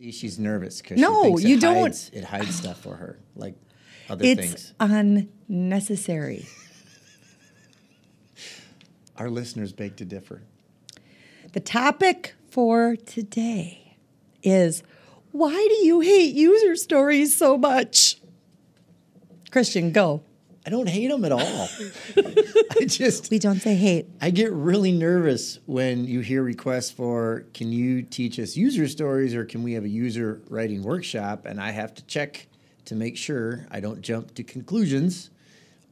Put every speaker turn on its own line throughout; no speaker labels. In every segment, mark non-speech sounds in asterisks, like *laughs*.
She's nervous because
No,
she thinks
you
it
don't-
Hides, it hides stuff for her, like other
It's
things.
unnecessary. *laughs*
Our listeners beg to differ.
The topic for today is why do you hate user stories so much? Christian, go.
I don't hate them at all. *laughs* I just
We don't say hate.
I get really nervous when you hear requests for can you teach us user stories or can we have a user writing workshop and I have to check to make sure I don't jump to conclusions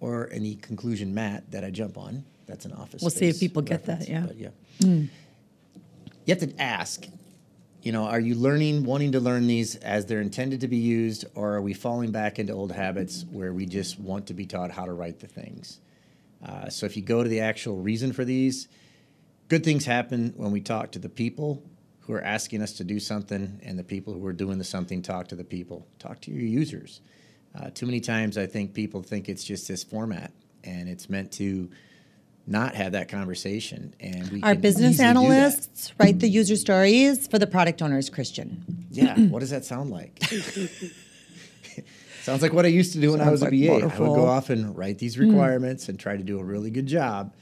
or any conclusion mat that I jump on. That's an office.
We'll see if
space
people get that,
reference,
yeah.
But yeah. Hmm. You have to ask, you know, are you learning, wanting to learn these as they're intended to be used, or are we falling back into old habits where we just want to be taught how to write the things? Uh, so if you go to the actual reason for these, good things happen when we talk to the people who are asking us to do something, and the people who are doing the something talk to the people. Talk to your users. Uh, too many times, I think people think it's just this format, and it's meant to not have that conversation. And we
Our
can
business
easily do that.
analysts write the user stories for the product owners, Christian.
Yeah. What does that sound like? *laughs* Sounds like what I used to do when I was
Sounds
a
like
BA. I would go off and write these requirements and try to do a really good job,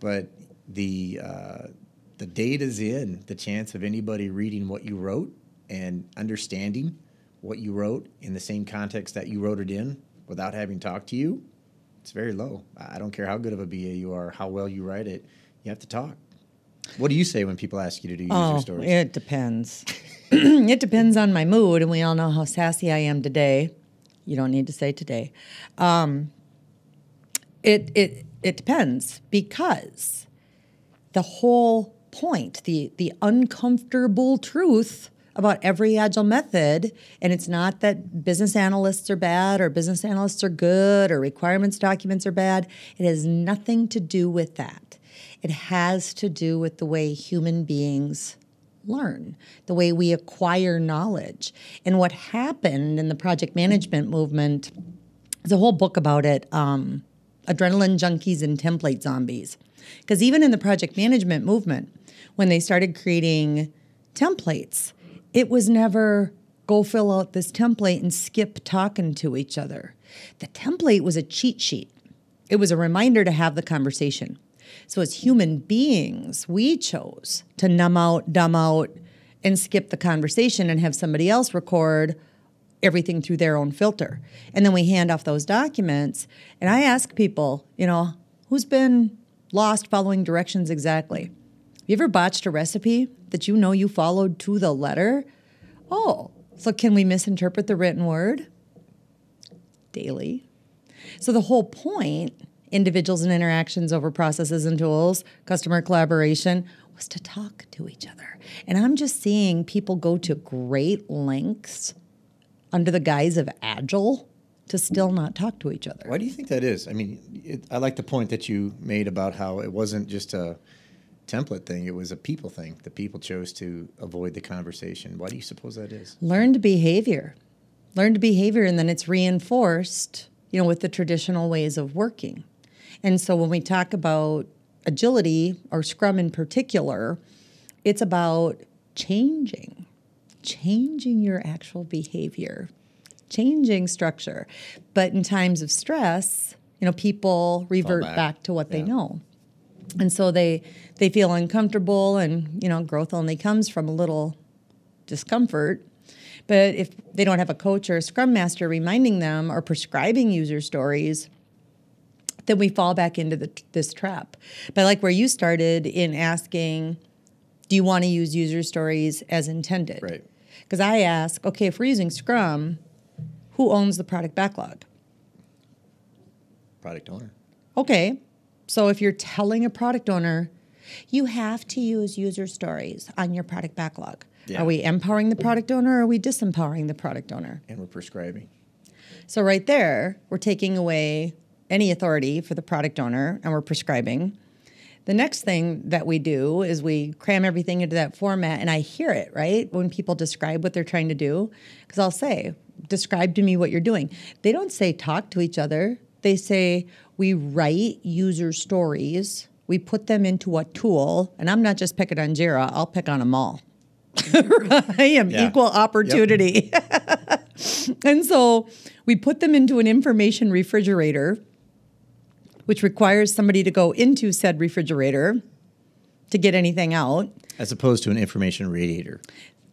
but the uh, the data's in. The chance of anybody reading what you wrote and understanding what you wrote in the same context that you wrote it in without having talked to you, it's very low. I don't care how good of a BA you are, how well you write it. You have to talk. What do you say when people ask you to do user
Oh,
stories?
it depends. *clears throat* it depends on my mood, and we all know how sassy I am today. You don't need to say today. Um, it it it depends because the whole point, the the uncomfortable truth about every agile method, and it's not that business analysts are bad or business analysts are good or requirements documents are bad. It has nothing to do with that. It has to do with the way human beings learn, the way we acquire knowledge. And what happened in the project management movement, there's a whole book about it um, Adrenaline Junkies and Template Zombies. Because even in the project management movement, when they started creating templates, it was never go fill out this template and skip talking to each other. The template was a cheat sheet, it was a reminder to have the conversation. So, as human beings, we chose to numb out, dumb out, and skip the conversation and have somebody else record everything through their own filter. And then we hand off those documents. And I ask people, you know, who's been lost following directions exactly? You ever botched a recipe that you know you followed to the letter? Oh, so can we misinterpret the written word? Daily. So the whole point, individuals and interactions over processes and tools, customer collaboration, was to talk to each other. And I'm just seeing people go to great lengths under the guise of agile to still not talk to each other.
Why do you think that is? I mean, it, I like the point that you made about how it wasn't just a template thing; it was a people thing. The people chose to avoid the conversation. Why do you suppose that is?
Learned behavior. Learned behavior, and then it's reinforced, you know, with the traditional ways of working. And so when we talk about agility or Scrum in particular, it's about changing, changing your actual behavior, changing structure. But in times of stress, you know, people revert
back.
back. to what they know. And so they they feel uncomfortable and, you know, growth only comes from a little discomfort. But if they don't have a coach or a scrum master reminding them or prescribing user stories, then we fall back into the, this trap. But like where you started in asking, do you want to use user stories as intended?
Right.
Because I ask, okay, if we're using Scrum, who owns the product backlog?
Product owner.
Okay, so if you're telling a product owner, you have to use user stories on your product backlog.
Yeah.
Are we empowering the product owner or are we disempowering the product owner?
And we're prescribing.
So, right there, we're taking away any authority for the product owner and we're prescribing. The next thing that we do is we cram everything into that format, and I hear it, right? When people describe what they're trying to do, because I'll say, describe to me what you're doing. They don't say talk to each other, they say, we write user stories, we put them into a tool, and I'm not just picking on Jira, I'll pick on them all. *laughs* I am
Yeah.
equal opportunity. *laughs* and so we put them into an information refrigerator, which requires somebody to go into said refrigerator to get anything out.
As opposed to an information radiator.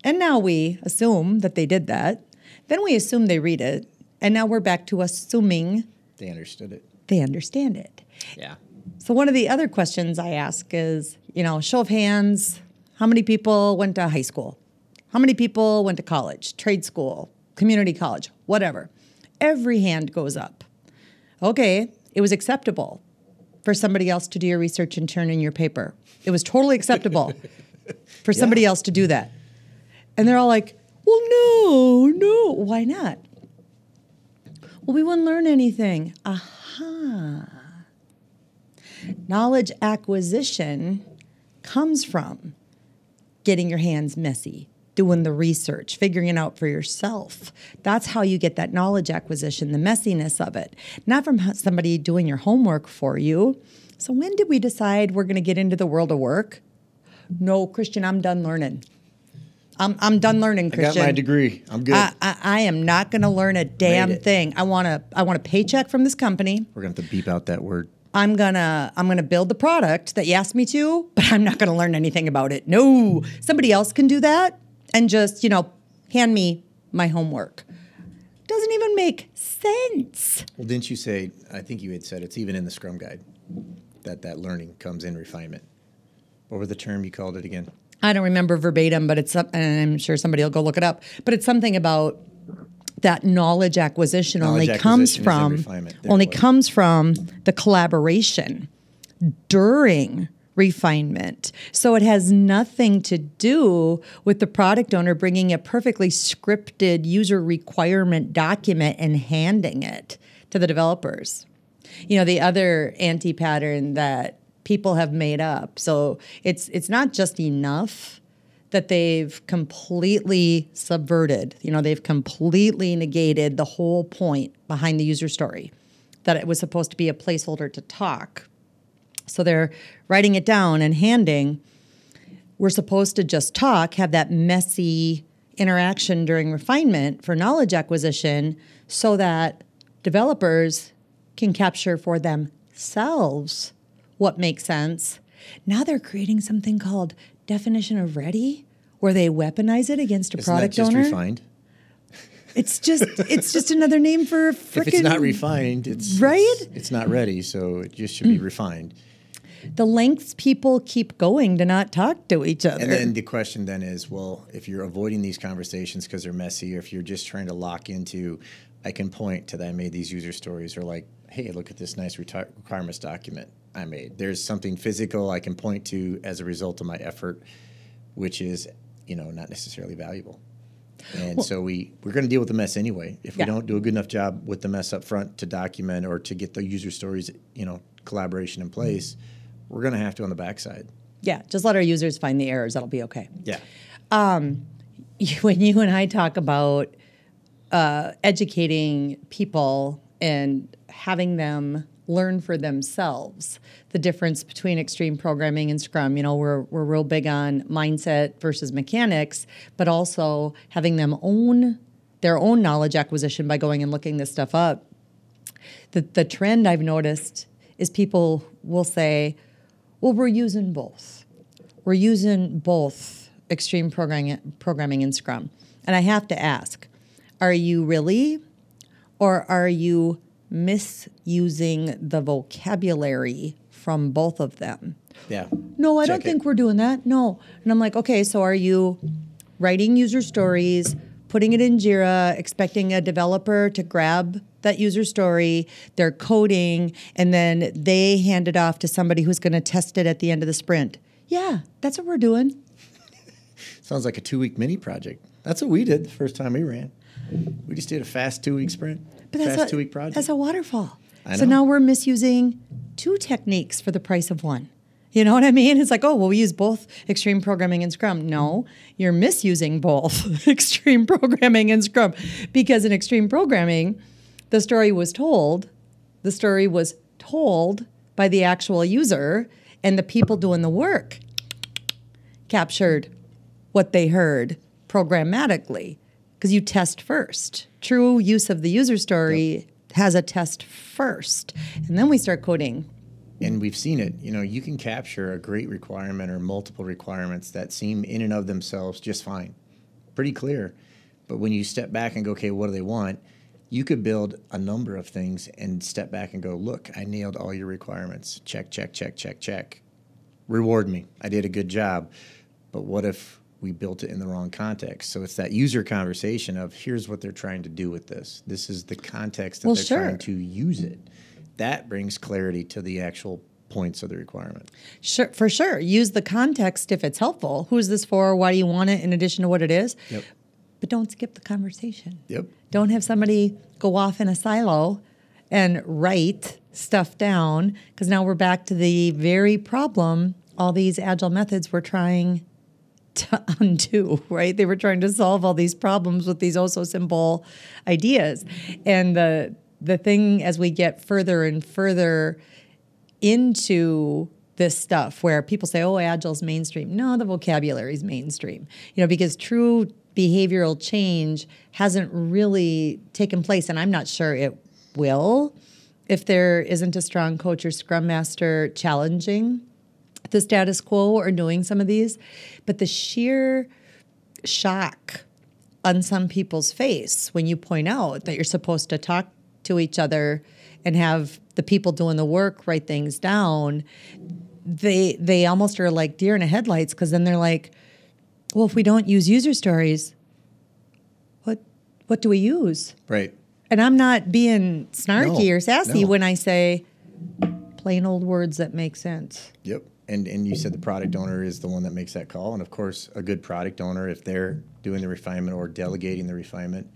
And now we assume that they did that. Then we assume they read it. And now we're back to assuming
They understood it.
They understand it.
Yeah.
So one of the other questions I ask is, you know, show of hands, how many people went to high school? How many people went to college, trade school, community college, whatever? Every hand goes up. Okay, it was acceptable for somebody else to do your research and turn in your paper. It was totally acceptable *laughs* for somebody else to do that. And they're all like, well, no, no. Why not? Well, we wouldn't learn anything. Aha. Knowledge acquisition comes from getting your hands messy, doing the research, figuring it out for yourself. That's how you get that knowledge acquisition, the messiness of it, not from somebody doing your homework for you. So, when did we decide we're going to get into the world of work? No, Christian, I'm done learning. I'm, I'm done learning,
I got my degree. I'm good.
I, I, I am not going to learn a damn thing. I want to. I want a paycheck from this company.
We're gonna have to beep out that word.
I'm gonna I'm gonna build the product that you asked me to, but I'm not gonna learn anything about it. No, somebody else can do that and just you know hand me my homework. Doesn't even make sense.
Well, didn't you say? I think you had said it's even in the Scrum Guide that that learning comes in refinement. What were the term you called it again?
I don't remember verbatim, but it's and I'm sure somebody will go look it up. But it's something about that knowledge acquisition
Knowledge
only comes
acquisition is in
from only comes from the collaboration during refinement. So it has nothing to do with the product owner bringing a perfectly scripted user requirement document and handing it to the developers. You know, the other anti-pattern that people have made up. So it's it's not just enough that they've completely subverted, you know, they've completely negated the whole point behind the user story that it was supposed to be a placeholder to talk. So they're writing it down and handing. We're supposed to just talk, have that messy interaction during refinement for knowledge acquisition so that developers can capture for themselves what makes sense. Now they're creating something called definition of ready where they weaponize it against a
Isn't
product
that just
owner.
refined?
It's just it's just another name for freaking *laughs*
If it's not refined, it's
Right?
It's, it's not ready, so it just should be
Mm.
refined.
the lengths people keep going to not talk to each other.
And then the question then is, well, if you're avoiding these conversations because they're messy, or if you're just trying to lock into, I can point to that I made these user stories, or like, hey, look at this nice reti- requirements document I made. There's something physical I can point to as a result of my effort, which is, you know, not necessarily valuable. And so we we're going to deal with the mess anyway. If we don't do a good enough job with the mess up front to document or to get the user stories, you know, collaboration in place, we're going to have to on the backside.
yeah, just let our users find the errors. That'll be okay.
Yeah.
Um, *laughs* when you and I talk about uh, educating people and having them learn for themselves the difference between extreme programming and Scrum, you know, we're, we're real big on mindset versus mechanics, but also having them own their own knowledge acquisition by going and looking this stuff up. The, the trend I've noticed is people will say, well, we're using both. We're using both extreme programming, programming and Scrum. And I have to ask, are you really? Or are you misusing the vocabulary from both of them?
Yeah.
No, I
Check
don't
it.
think we're doing that. No. And I'm like, okay, so are you writing user stories, putting it in Jira, expecting a developer to grab that user story, they're coding, and then they hand it off to somebody who's going to test it at the end of the sprint? Yeah, that's what we're doing. *laughs*
Sounds like a two week mini project. That's what we did the first time we ran. We just did a fast two week sprint.
But that's
fast
a,
two week project.
That's a waterfall. So now we're misusing two techniques for the price of one. You know what I mean? It's like, oh, well, we use both extreme programming and Scrum. No, you're misusing both *laughs* extreme programming and Scrum because in extreme programming, the story was told, the story was told by the actual user, and the people doing the work captured what they heard programmatically because you test first. True use of the user story has a test first, and then we start coding.
and we've seen it. You know you can capture a great requirement or multiple requirements that seem in and of themselves just fine. Pretty clear. But when you step back and go okay what do they want? you could build a number of things and step back and go look i nailed all your requirements. Check check check check check. Reward me. I did a good job. But what if we built it in the wrong context so it's that user conversation of here's what they're trying to do with this this is the context that
Well,
they're
sure.
trying to use it that brings clarity to the actual points of the requirement.
Sure, for sure. Use the context if it's helpful. Who's this for? Why do you want it in addition to what it is?
Yep.
But don't skip the conversation.
Yep.
Don't have somebody go off in a silo and write stuff down because now we're back to the very problem all these agile methods we're trying to *laughs* undo, right? They were trying to solve all these problems with these oh so simple ideas. And the the thing as we get further and further into this stuff where people say, oh, agile's mainstream. No, the vocabulary's mainstream. You know, because true behavioral change hasn't really taken place, and I'm not sure it will if there isn't a strong coach or scrum master challenging the status quo or doing some of these. But the sheer shock on some people's face when you point out that you're supposed to talk to each other and have the people doing the work write things down they they almost are like deer in the headlights because then they're like well if we don't use user stories what what do we use
Right.
and i'm not being snarky
No,
or sassy
no.
when i say plain old words that make sense
Yep. And and you said the product owner is the one that makes that call, and of course, a good product owner, if they're doing the refinement or delegating the refinement,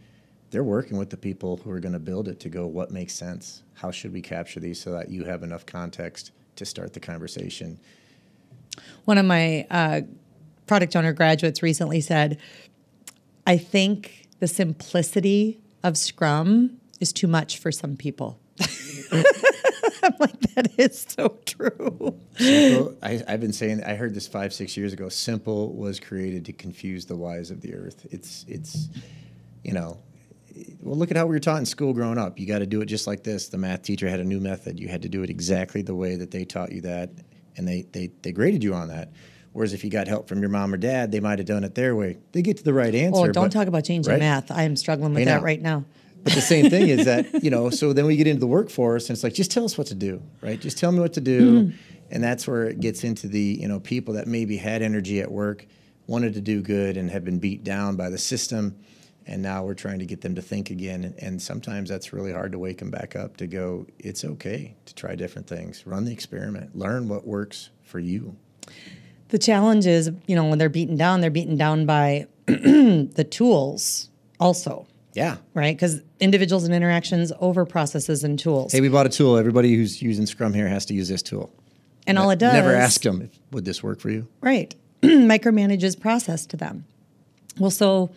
they're working with the people who are going to build it to go what makes sense. How should we capture these so that you have enough context to start the conversation?
One of my uh, product owner graduates recently said, I think the simplicity of Scrum is too much for some people. *laughs* I'm like, that is so true.
Simple, I, I've been saying I heard this five six years ago. Simple was created to confuse the wise of the earth. It's it's you know. Well, look at how we were taught in school growing up. You got to do it just like this. The math teacher had a new method. You had to do it exactly the way that they taught you that, and they they, they graded you on that. Whereas if you got help from your mom or dad, they might have done it their way. They get to the right answer.
Oh, don't
but-
talk about changing
right?
math. I am struggling with
I
that
know.
right now.
But the same thing is that, you know, so then we get into the workforce and it's like, just tell us what to do, right? Just tell me what to do. Mm-hmm. And that's where it gets into the, you know, people that maybe had energy at work, wanted to do good and have been beat down by the system. And now we're trying to get them to think again. And sometimes that's really hard to wake them back up to go, it's okay to try different things, run the experiment, learn what works for you.
The challenge is, you know, when they're beaten down, they're beaten down by *clears throat* the tools also,
Yeah.
right? Because individuals and interactions over processes and tools.
Hey, we bought a tool. Everybody who's using Scrum here has to use this tool.
and all it does
Never ask them, would this work for you?
Right. *clears throat* Micromanages process to them. Well, so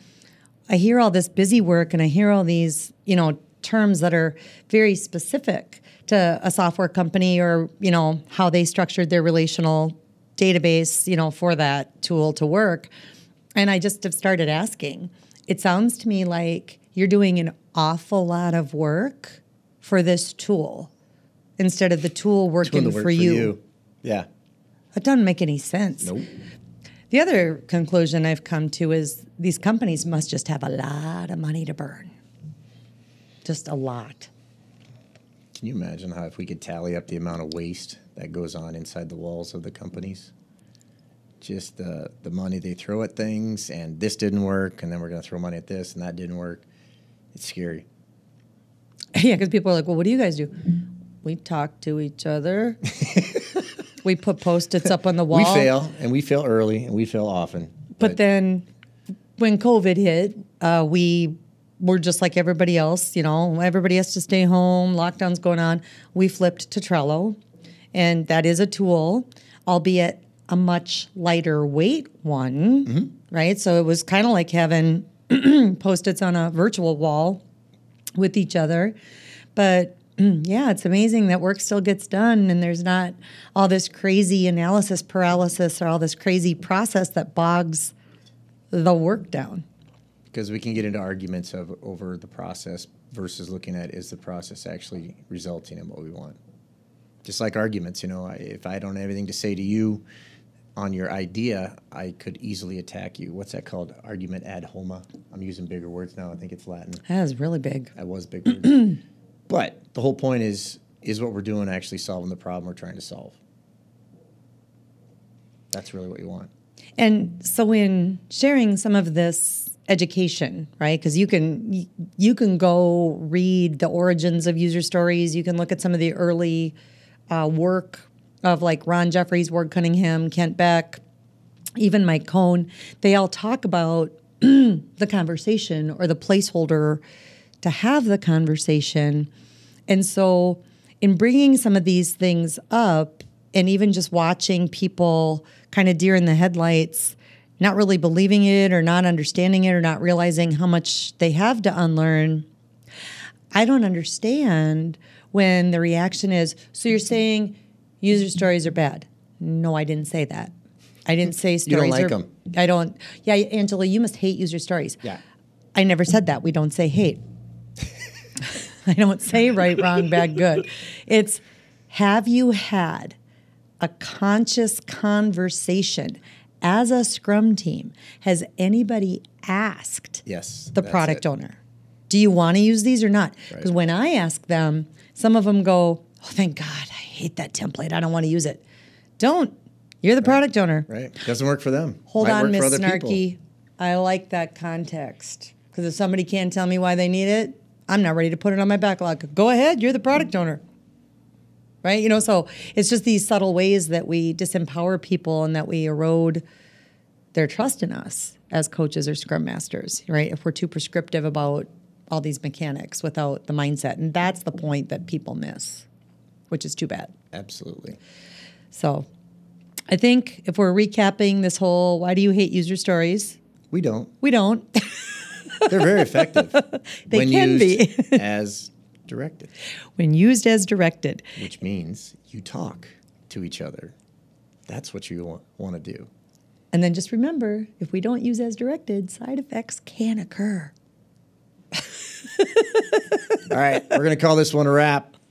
I hear all this busy work and I hear all these, you know, terms that are very specific to a software company or, you know, how they structured their relational database, you know, for that tool to work. And I just have started asking. It sounds to me like you're doing an awful lot of work for this tool instead of the tool working
the work
for, you.
Yeah.
That doesn't make any sense.
Nope.
The other conclusion I've come to is these companies must just have a lot of money to burn. Just a lot.
Can you imagine how if we could tally up the amount of waste that goes on inside the walls of the companies? Just the the money they throw at things, and this didn't work, and then we're going to throw money at this, and that didn't work. It's scary. *laughs*
yeah, because people are like, well, what do you guys do? We talk to each other. *laughs* we put post its up on the *laughs* wall.
We fail, and we fail early, and we fail often.
But then when COVID hit, uh, we were just like everybody else. You know, everybody has to stay home. Lockdown's going on. We flipped to Trello, and that is a tool, albeit a much lighter weight one, right? So it was kind of like having *clears throat* post-its on a virtual wall with each other. But *clears throat* yeah, it's amazing that work still gets done and there's not all this crazy analysis paralysis or all this crazy process that bogs the work down.
because we can get into arguments of over the process versus looking at is the process actually resulting in what we want. Just like arguments, you know, if I don't have anything to say to you on your idea, I could easily attack you. What's that called? Argument ad homa. I'm using bigger words now. I think it's Latin.
That is really big.
I was big words. *clears throat* but the whole point is is what we're doing actually solving the problem we're trying to solve? That's really what you want.
And so in sharing some of this education, right? Because you can you can go read the origins of user stories. You can look at some of the early uh, work of like Ron Jeffries, Ward Cunningham, Kent Beck, even Mike Cohn. They all talk about *clears throat* the conversation or the placeholder to have the conversation. And so, in bringing some of these things up, and even just watching people kind of deer in the headlights, not really believing it or not understanding it or not realizing how much they have to unlearn, I don't understand when the reaction is, So you're saying user stories are bad? No, I didn't say that. I didn't say stories.
You
don't
like them.
I don't. Yeah, Angela, you must hate user stories.
Yeah.
I never said that. We don't say hate. *laughs* I don't say right, wrong, bad, good. It's have you had a conscious conversation as a scrum team? Has anybody asked
Yes.
the product
it.
owner, do you want to use these or not? Because
Right.
when I ask them, some of them go, oh, thank God, hate that template. I don't want to use it. Don't. You're the product owner.
Right. Doesn't work for them.
Hold
Might
on, Miss
other people.
Snarky. I like that context because if somebody can't tell me why they need it, I'm not ready to put it on my backlog. Go ahead, you're the product owner. Right? You know, so it's just these subtle ways that we disempower people and that we erode their trust in us as coaches or scrum masters, right? If we're too prescriptive about all these mechanics without the mindset. And that's the point that people miss, which is too bad.
Absolutely.
So I think if we're recapping this whole why do you hate user stories?
We don't.
We don't. *laughs*
They're very effective. *laughs*
They
when
can
used
be. *laughs*
as directed,
when used as directed.
which means you talk to each other. That's what you want, want to do.
And then just remember if we don't use as directed, side effects can occur.
All right, we're going to call this one a wrap.